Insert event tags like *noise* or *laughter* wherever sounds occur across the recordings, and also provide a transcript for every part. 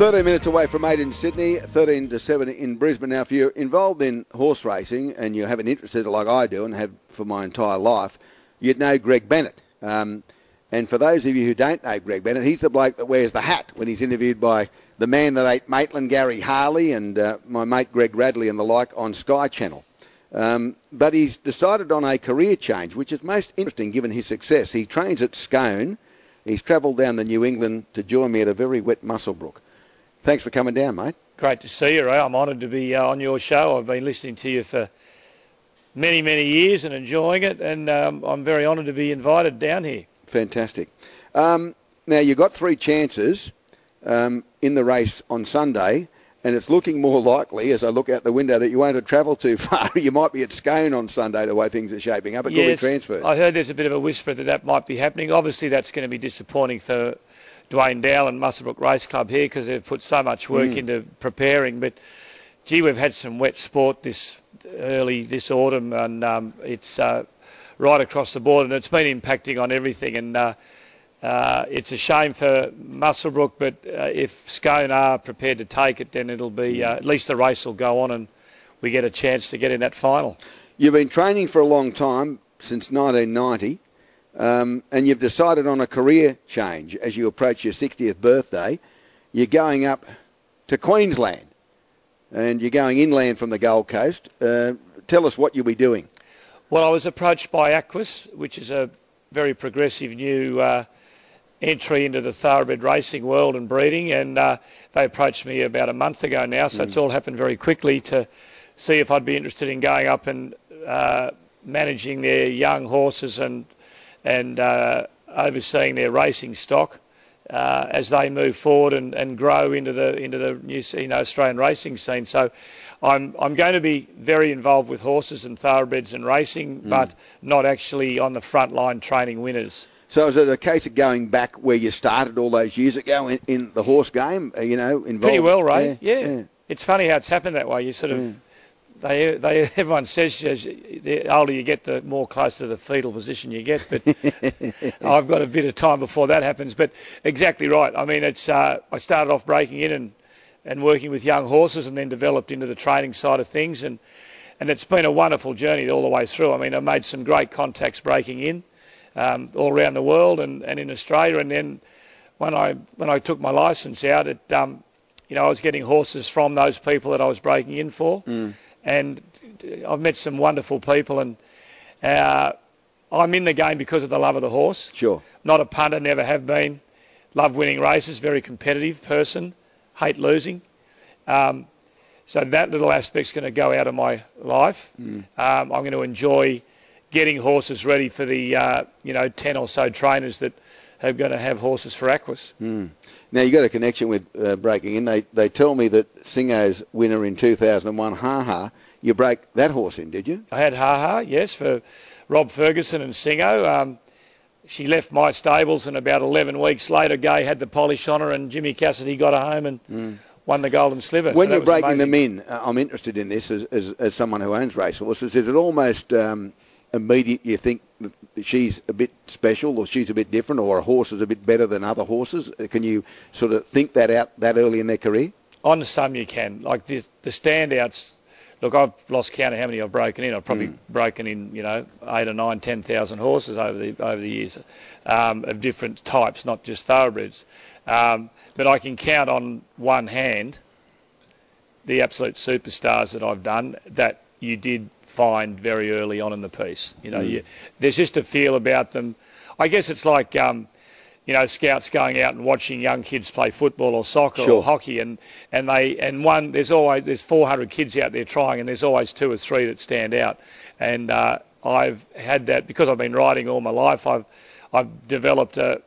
13 minutes away from 8 in Sydney, 13 to 7 in Brisbane. Now, if you're involved in horse racing and you have an interest in it like I do and have for my entire life, you'd know Greg Bennett. Um, and for those of you who don't know Greg Bennett, he's the bloke that wears the hat when he's interviewed by the man that ate Maitland, Gary Harley, and uh, my mate Greg Radley and the like on Sky Channel. Um, but he's decided on a career change, which is most interesting given his success. He trains at Scone. He's travelled down the New England to join me at a very wet Muswellbrook. Thanks for coming down, mate. Great to see you, Ray. I'm honoured to be uh, on your show. I've been listening to you for many, many years and enjoying it, and um, I'm very honoured to be invited down here. Fantastic. Um, now, you've got three chances um, in the race on Sunday, and it's looking more likely, as I look out the window, that you won't have travelled too *laughs* far. you might be at Scone on Sunday, the way things are shaping up. It yes, could be transferred. I heard there's a bit of a whisper that that might be happening. Obviously, that's going to be disappointing for Dwayne Dow and Muswellbrook Race Club here because they've put so much work mm. into preparing. But gee, we've had some wet sport this early this autumn, and um, it's uh, right across the board, and it's been impacting on everything. And uh, uh, it's a shame for Muswellbrook, but uh, if Scone are prepared to take it, then it'll be uh, at least the race will go on, and we get a chance to get in that final. You've been training for a long time since 1990. Um, and you've decided on a career change as you approach your 60th birthday. You're going up to Queensland and you're going inland from the Gold Coast. Uh, tell us what you'll be doing. Well, I was approached by Aquis, which is a very progressive new uh, entry into the thoroughbred racing world and breeding, and uh, they approached me about a month ago now, so mm. it's all happened very quickly to see if I'd be interested in going up and uh, managing their young horses and and uh, overseeing their racing stock uh, as they move forward and, and grow into the into the new you know, Australian racing scene. So I'm I'm going to be very involved with horses and thoroughbreds and racing, mm. but not actually on the front line training winners. So is it a case of going back where you started all those years ago in, in the horse game? Uh, you know, involved. Pretty well, Ray. Yeah, yeah. yeah. It's funny how it's happened that way. You sort of they, they, *laughs* everyone says the older you get, the more close to the fetal position you get. But *laughs* I've got a bit of time before that happens. But exactly right. I mean, it's uh, I started off breaking in and and working with young horses, and then developed into the training side of things, and and it's been a wonderful journey all the way through. I mean, I made some great contacts breaking in um, all around the world and, and in Australia, and then when I when I took my license out, it um, you know I was getting horses from those people that I was breaking in for. Mm and I've met some wonderful people, and uh, I'm in the game because of the love of the horse. Sure. Not a punter, never have been. Love winning races, very competitive person, hate losing. Um, so that little aspect's going to go out of my life. Mm. Um, I'm going to enjoy getting horses ready for the uh, you know 10 or so trainers that are going to have horses for Aquis. Mm. Now you got a connection with uh, breaking in. They they tell me that Singo's winner in 2001, Ha Ha, you broke that horse in, did you? I had Ha Ha, yes, for Rob Ferguson and Singo. Um, she left my stables, and about 11 weeks later, Gai had the polish on her, and Jimmy Cassidy got her home and. Mm. Won the Golden Slipper. When so you're breaking amazing. them in, uh, I'm interested in this as, as, as someone who owns racehorses. Is it almost um, immediate you think she's a bit special or she's a bit different or a horse is a bit better than other horses? Can you sort of think that out that early in their career? On some you can. Like the, the standouts, look, I've lost count of how many I've broken in. I've probably mm. broken in, you know, eight or nine, ten thousand horses over the over the years um, of different types, not just thoroughbreds. Um, but I can count on one hand the absolute superstars that I've done that you did find very early on in the piece. You know, mm. you, there's just a feel about them. I guess it's like, um, you know, scouts going out and watching young kids play football or soccer sure. or hockey, and and they and one there's always there's 400 kids out there trying, and there's always two or three that stand out. And uh, I've had that because I've been riding all my life. I've I've developed a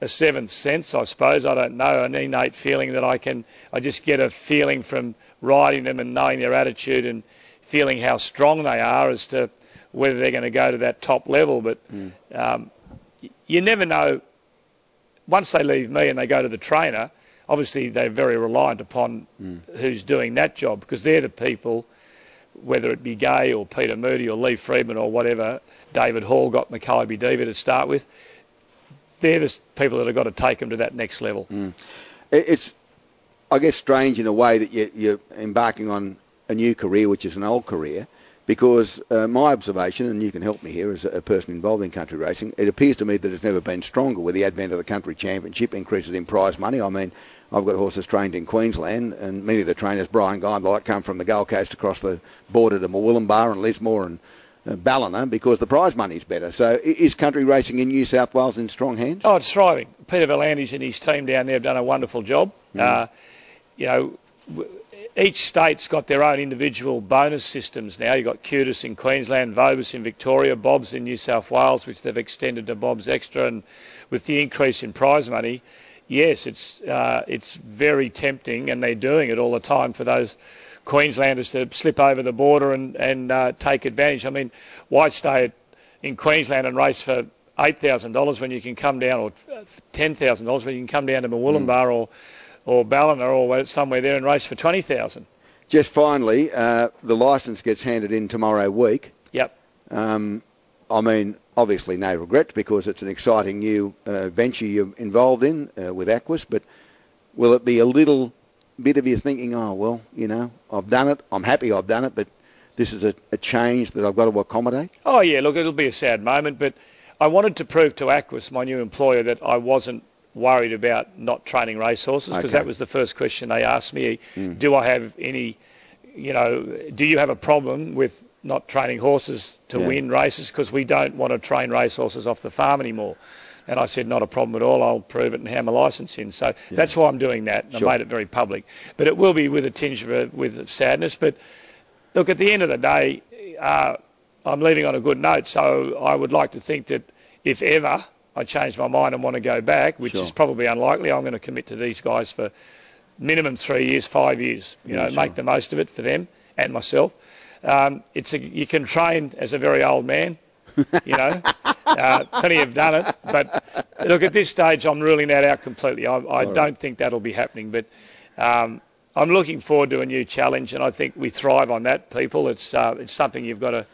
a seventh sense, I suppose. I don't know, an innate feeling that I can, I just get a feeling from riding them and knowing their attitude and feeling how strong they are as to whether they're going to go to that top level. But mm. um, you never know. Once they leave me and they go to the trainer, obviously they're very reliant upon mm. who's doing that job because they're the people, whether it be Gai or Peter Moody or Lee Freedman or whatever, David Hall got Makybe Diva to start with. They're the people that have got to take them to that next level. Mm. It's I guess, strange in a way that you're embarking on a new career, which is an old career, because uh, my observation, and you can help me here as a person involved in country racing, it appears to me that it's never been stronger with the advent of the country championship, increases in prize money. I mean, I've got horses trained in Queensland, and many of the trainers, Bryan Guy and like, come from the Gold Coast across the border to Murwillumbah and Lismore and uh, Ballina because the prize money's better. So is country racing in New South Wales in strong hands? Oh, it's thriving. Peter V'landys and his team down there have done a wonderful job. Mm. Uh, you know, each state's got their own individual bonus systems now. You've got QTIS in Queensland, Vobis in Victoria, Bobs in New South Wales, which they've extended to Bobs Extra, and with the increase in prize money, yes, it's uh, it's very tempting, and they're doing it all the time for those Queenslanders to slip over the border and and uh, take advantage. I mean, why stay in Queensland and race for eight thousand dollars when you can come down, or ten thousand dollars when you can come down to Murwillumbah mm. or or Ballina or somewhere there and race for 20,000. Just finally, uh, the licence gets handed in tomorrow week. Yep. Um, I mean, obviously no regrets because it's an exciting new uh, venture you're involved in uh, with Aquis, but will it be a little bit of you thinking, oh, well, you know, I've done it, I'm happy I've done it, but this is a, a change that I've got to accommodate? Oh, yeah, look, it'll be a sad moment, but I wanted to prove to Aquis, my new employer, that I wasn't worried about not training racehorses because okay. that was the first question they asked me. Mm. Do I have any, you know, do you have a problem with not training horses to yeah. win races because we don't want to train racehorses off the farm anymore? And I said, not a problem at all. I'll prove it and hand my licence in. So yeah. that's why I'm doing that. Sure. I made it very public. But it will be with a tinge of a, with sadness. But look, at the end of the day, uh, I'm leaving on a good note. So I would like to think that if ever I change my mind and want to go back, which sure. is probably unlikely, I'm going to commit to these guys for minimum three years, five years. You yeah, know, sure. make the most of it for them and myself. Um, it's a, you can train as a very old man. you know, *laughs* uh, plenty have done it, but look at this stage, I'm ruling that out completely. I, I don't right. think that'll be happening, but um, I'm looking forward to a new challenge, and I think we thrive on that. People, it's uh, it's something you've got to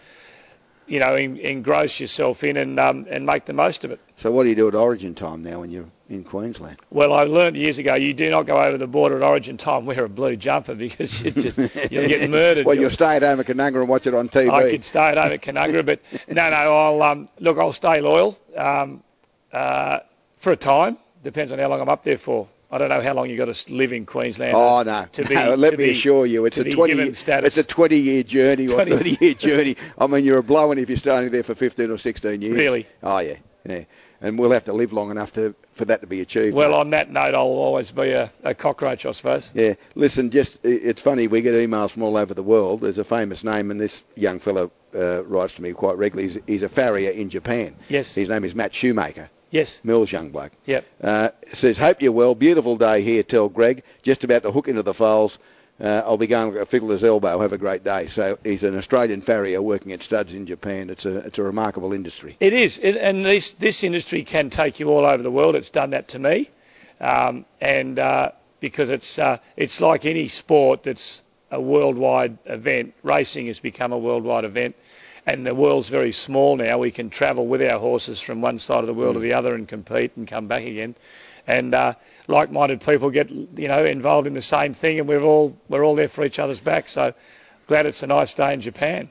you know, en- engross yourself in and um, and make the most of it. So what do you do at Origin time now when you're in Queensland? Well, I learned years ago you do not go over the border at Origin time. Wear a blue jumper because you just *laughs* you'll get murdered. well, you'll stay at home at Canungra and watch it on TV. I could stay at home at Canungra, but *laughs* no, no, I'll um, look. I'll stay loyal um, uh, for a time. Depends on how long I'm up there for. I don't know how long you've got to live in Queensland. Oh no, to be, no *laughs* let me be, assure you, it's a 20 year, it's a 20 year journey or 20. 30 year *laughs* journey. I mean, you're a blowing if you're staying there for 15 or 16 years. Really? Oh yeah, yeah. And we'll have to live long enough to for that to be achieved. Well, on that note, I'll always be a, a, cockroach, I suppose. Yeah. Listen, just it's funny. We get emails from all over the world. There's a famous name, and this young fellow uh, writes to me quite regularly. He's, he's a farrier in Japan. Yes. His name is Matt Shoemaker. Yes. Mills young bloke. Yep. Uh, says, hope you're well. Beautiful day here, tell Greg. Just about to hook into the foals. Uh, I'll be going to Fiddler's Elbow. Have a great day. So he's an Australian farrier working at studs in Japan. It's a it's a remarkable industry. It is, it, and this this industry can take you all over the world. It's done that to me, um, and uh, because it's uh, it's like any sport that's a worldwide event. Racing has become a worldwide event and the world's very small now. We can travel with our horses from one side of the world mm. to the other and compete and come back again. And uh, like-minded people get you know involved in the same thing, and we're all we're all there for each other's back. So glad it's a nice day in Japan.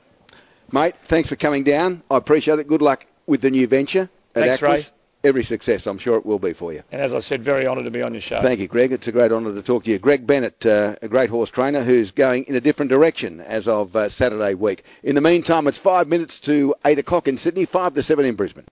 Mate, thanks for coming down. I appreciate it. Good luck with the new venture at Thanks. Ray every success. I'm sure it will be for you. And as I said, very honoured to be on your show. Thank you, Greg. It's a great honour to talk to you. Greg Bennett, uh, a great horse trainer who's going in a different direction as of uh, Saturday week. In the meantime, it's five minutes to eight o'clock in Sydney, five to seven in Brisbane.